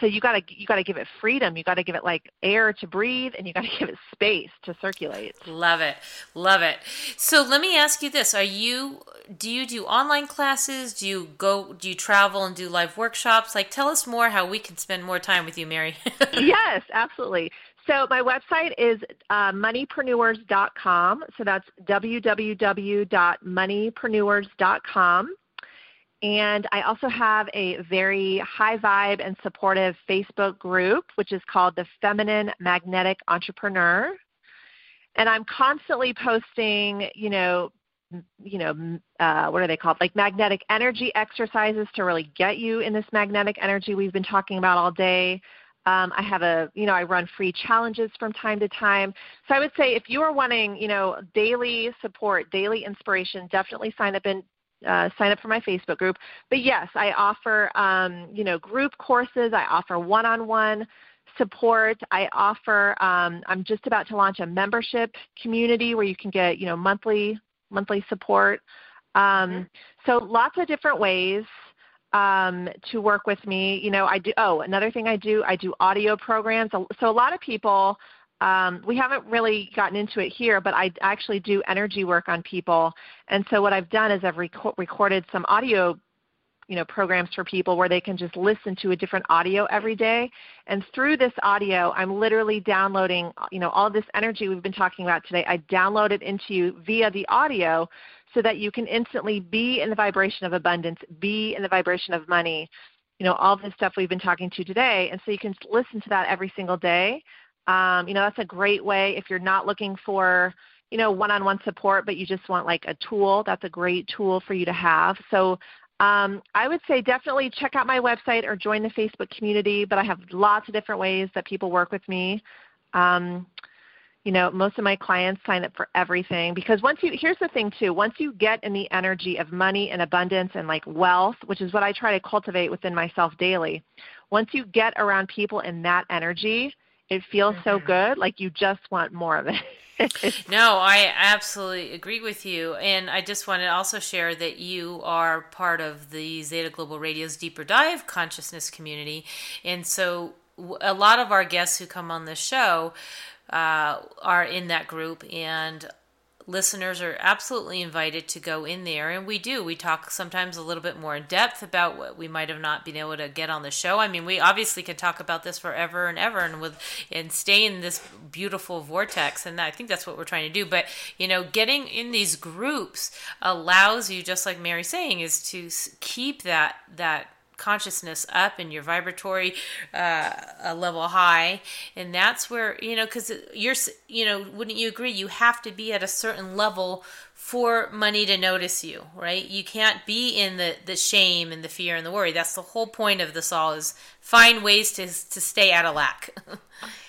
So you gotta you gotta give it freedom. You gotta give it like air to breathe, and you gotta give it space to circulate. Love it, love it. So let me ask you this: Are you do you do online classes? Do you go? Do you travel and do live workshops? Like, tell us more how we can spend more time with you, Mary. yes, absolutely. So my website is uh, moneypreneurs.com. So that's www.moneypreneurs.com. And I also have a very high vibe and supportive Facebook group, which is called the Feminine Magnetic Entrepreneur. And I'm constantly posting, you know, you know, uh, what are they called? Like magnetic energy exercises to really get you in this magnetic energy we've been talking about all day. Um, I have a, you know, I run free challenges from time to time. So I would say if you are wanting, you know, daily support, daily inspiration, definitely sign up in. Uh, sign up for my Facebook group. But yes, I offer, um, you know, group courses. I offer one-on-one support. I offer. Um, I'm just about to launch a membership community where you can get, you know, monthly monthly support. Um, mm-hmm. So lots of different ways um, to work with me. You know, I do. Oh, another thing I do, I do audio programs. So a lot of people, um, we haven't really gotten into it here, but I actually do energy work on people. And so what I've done is I've rec- recorded some audio you know programs for people where they can just listen to a different audio every day and through this audio i'm literally downloading you know all this energy we've been talking about today i download it into you via the audio so that you can instantly be in the vibration of abundance, be in the vibration of money, you know, all this stuff we've been talking to today. And so you can listen to that every single day. Um, you know, that's a great way if you're not looking for, you know, one-on-one support, but you just want like a tool. That's a great tool for you to have. So um, I would say definitely check out my website or join the Facebook community, but I have lots of different ways that people work with me. Um, you know most of my clients sign up for everything because once you here's the thing too once you get in the energy of money and abundance and like wealth which is what i try to cultivate within myself daily once you get around people in that energy it feels mm-hmm. so good like you just want more of it no i absolutely agree with you and i just want to also share that you are part of the zeta global radio's deeper dive consciousness community and so a lot of our guests who come on the show uh, are in that group, and listeners are absolutely invited to go in there. And we do. We talk sometimes a little bit more in depth about what we might have not been able to get on the show. I mean we obviously could talk about this forever and ever and with and stay in this beautiful vortex. And i think that's what we're trying to do. But you know getting in these groups allows you just like mary's saying is to keep that that consciousness up and your vibratory uh, level high. And that's where you know because you're you know wouldn't you agree? You have to be at a certain level for money to notice you right? You can't be in the the shame and the fear and the worry. That's the whole point of this all is find ways to to stay out of lack.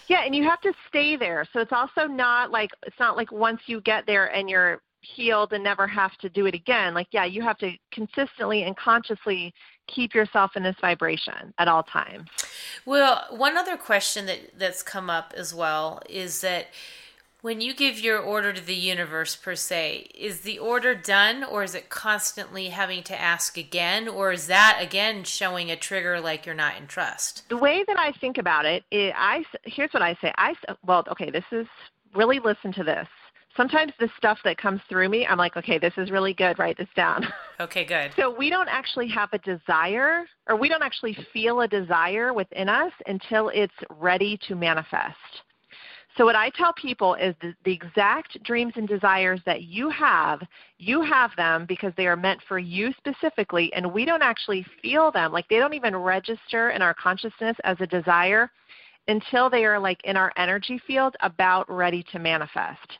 Yeah and you have to stay there. So it's also not like it's not like once you get there and you're healed and never have to do it again. Like yeah you have to consistently and consciously keep yourself in this vibration at all times. Well, one other question that that's come up as well is that when you give your order to the universe per se, is the order done or is it constantly having to ask again or is that again showing a trigger like you're not in trust? The way that I think about it, it I here's what I say. I well, okay, this is really listen to this sometimes the stuff that comes through me, I'm like, okay, this is really good. Write this down. Okay, good. So we don't actually have a desire, or we don't actually feel a desire within us until it's ready to manifest. So what I tell people is the, the, exact dreams and desires that you have, you have them because they are meant for you specifically, and we don't actually feel them. Like they don't even register in our consciousness as a desire until they are like in our energy field about ready to manifest.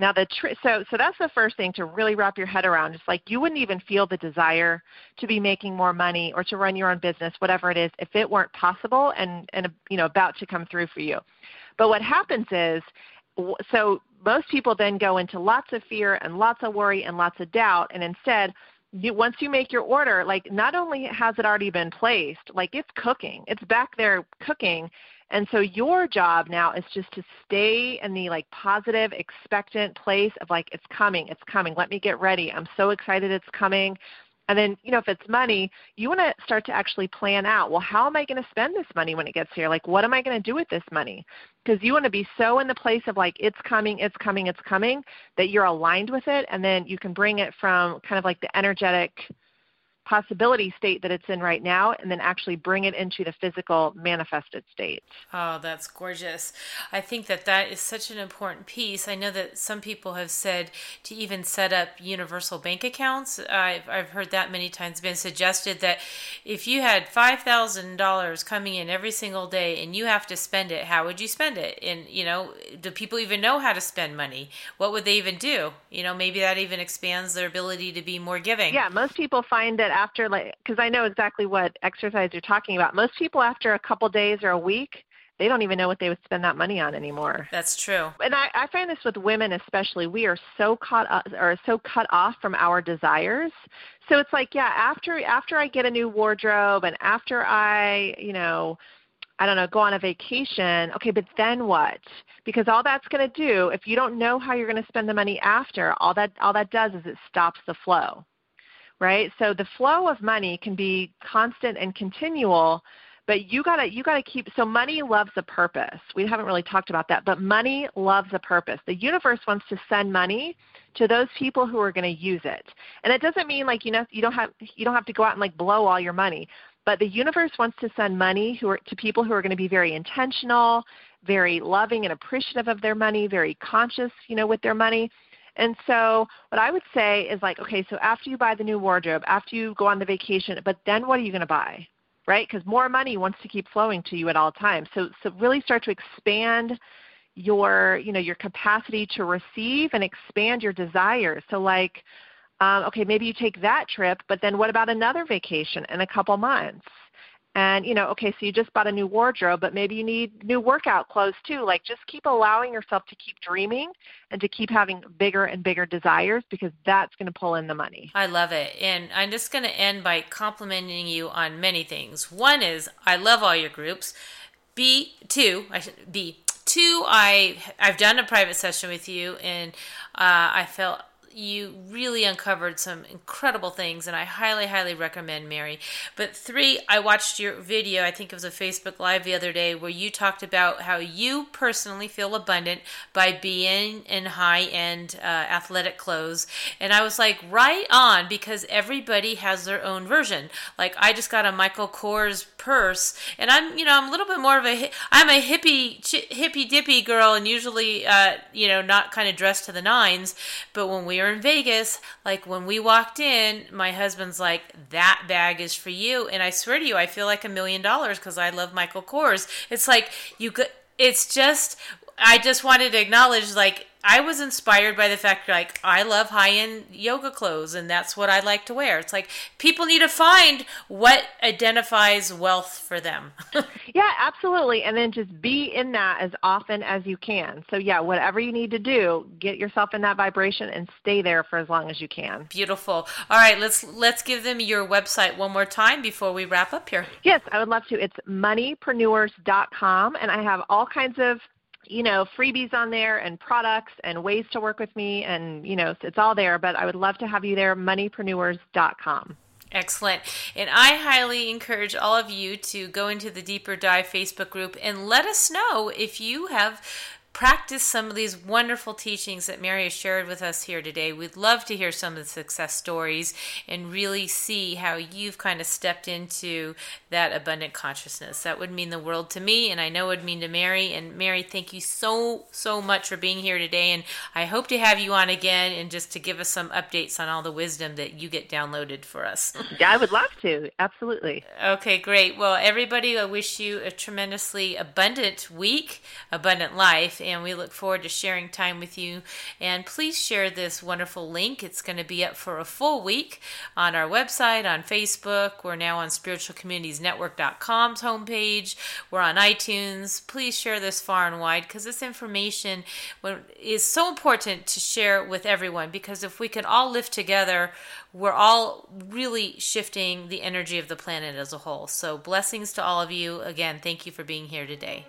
Now the tr- so so that's the first thing to really wrap your head around. It's like you wouldn't even feel the desire to be making more money or to run your own business, whatever it is, if it weren't possible and and you know about to come through for you. But what happens is so most people then go into lots of fear and lots of worry and lots of doubt and instead you, once you make your order, like not only has it already been placed, like it's cooking, it's back there cooking, and so your job now is just to stay in the like positive, expectant place of like it's coming, it's coming. Let me get ready. I'm so excited it's coming. And then, you know, if it's money, you want to start to actually plan out, well, how am I going to spend this money when it gets here? Like, what am I going to do with this money? Because you want to be so in the place of like, it's coming, it's coming, it's coming, that you're aligned with it. And then you can bring it from kind of like the energetic possibility state that it's in right now and then actually bring it into the physical manifested state. Oh, that's gorgeous. I think that that is such an important piece. I know that some people have said to even set up universal bank accounts. I've, I've heard that many times been suggested that if you had $5,000 coming in every single day and you have to spend it, how would you spend it? And, you know, do people even know how to spend money? What would they even do? You know, maybe that even expands their ability to be more giving. Yeah, most people find that after like because I know exactly what exercise you're talking about. Most people after a couple days or a week, they don't even know what they would spend that money on anymore. That's true. And I, I find this with women especially. We are so caught up or so cut off from our desires. So it's like, yeah, after after I get a new wardrobe and after I, you know, I don't know, go on a vacation. Okay, but then what? Because all that's going to do, if you don't know how you're going to spend the money after, all that all that does is it stops the flow right? So the flow of money can be constant and continual, but you gotta you gotta keep. So money loves a purpose. We haven't really talked about that, but money loves a purpose. The universe wants to send money to those people who are going to use it, and it doesn't mean like you know you don't have you don't have to go out and like blow all your money. But the universe wants to send money who are, to people who are going to be very intentional, very loving and appreciative of their money, very conscious, you know, with their money and so what I would say is like, okay, so after you buy the new wardrobe, after you go on the vacation, but then what are you going to buy? Right? Because more money wants to keep flowing to you at all times. So so really start to expand your you know your capacity to receive and expand your desires. So like um, okay, maybe you take that trip, but then what about another vacation in a couple months? And you know okay so you just bought a new wardrobe but maybe you need new workout clothes too. Like just keep allowing yourself to keep dreaming and to keep having bigger and bigger desires because that's going to pull in the money. I love it. And i'm just going to end by complimenting you on many things. One is i love all your groups. B two i should b two i i've done a private session with you and uh, i felt you really uncovered some incredible things, and I highly, highly recommend Mary. But three, I watched your video, I think it was a Facebook Live the other day, where you talked about how you personally feel abundant by being in high end uh, athletic clothes. And I was like, right on, because everybody has their own version. Like, I just got a Michael Kors purse, and I'm, you know, I'm a little bit more of a, I'm a hippie, hippie dippy girl, and usually, uh, you know, not kind of dressed to the nines. But when we were in Vegas, like when we walked in, my husband's like, that bag is for you. And I swear to you, I feel like a million dollars because I love Michael Kors. It's like, you could, it's just, I just wanted to acknowledge, like, I was inspired by the fact like I love high end yoga clothes and that's what I like to wear. It's like people need to find what identifies wealth for them. yeah, absolutely. And then just be in that as often as you can. So yeah, whatever you need to do, get yourself in that vibration and stay there for as long as you can. Beautiful. All right, let's let's give them your website one more time before we wrap up here. Yes, I would love to. It's moneypreneurs.com and I have all kinds of you know, freebies on there and products and ways to work with me and, you know, it's all there, but I would love to have you there, moneypreneurs.com. Excellent. And I highly encourage all of you to go into the Deeper Dive Facebook group and let us know if you have practice some of these wonderful teachings that Mary has shared with us here today. We'd love to hear some of the success stories and really see how you've kind of stepped into that abundant consciousness. That would mean the world to me, and I know it would mean to Mary. And Mary, thank you so, so much for being here today. And I hope to have you on again and just to give us some updates on all the wisdom that you get downloaded for us. yeah, I would love to. Absolutely. Okay, great. Well, everybody, I wish you a tremendously abundant week, abundant life and we look forward to sharing time with you. And please share this wonderful link. It's going to be up for a full week on our website, on Facebook. We're now on spiritualcommunitiesnetwork.com's homepage. We're on iTunes. Please share this far and wide because this information is so important to share with everyone because if we can all live together, we're all really shifting the energy of the planet as a whole. So, blessings to all of you. Again, thank you for being here today.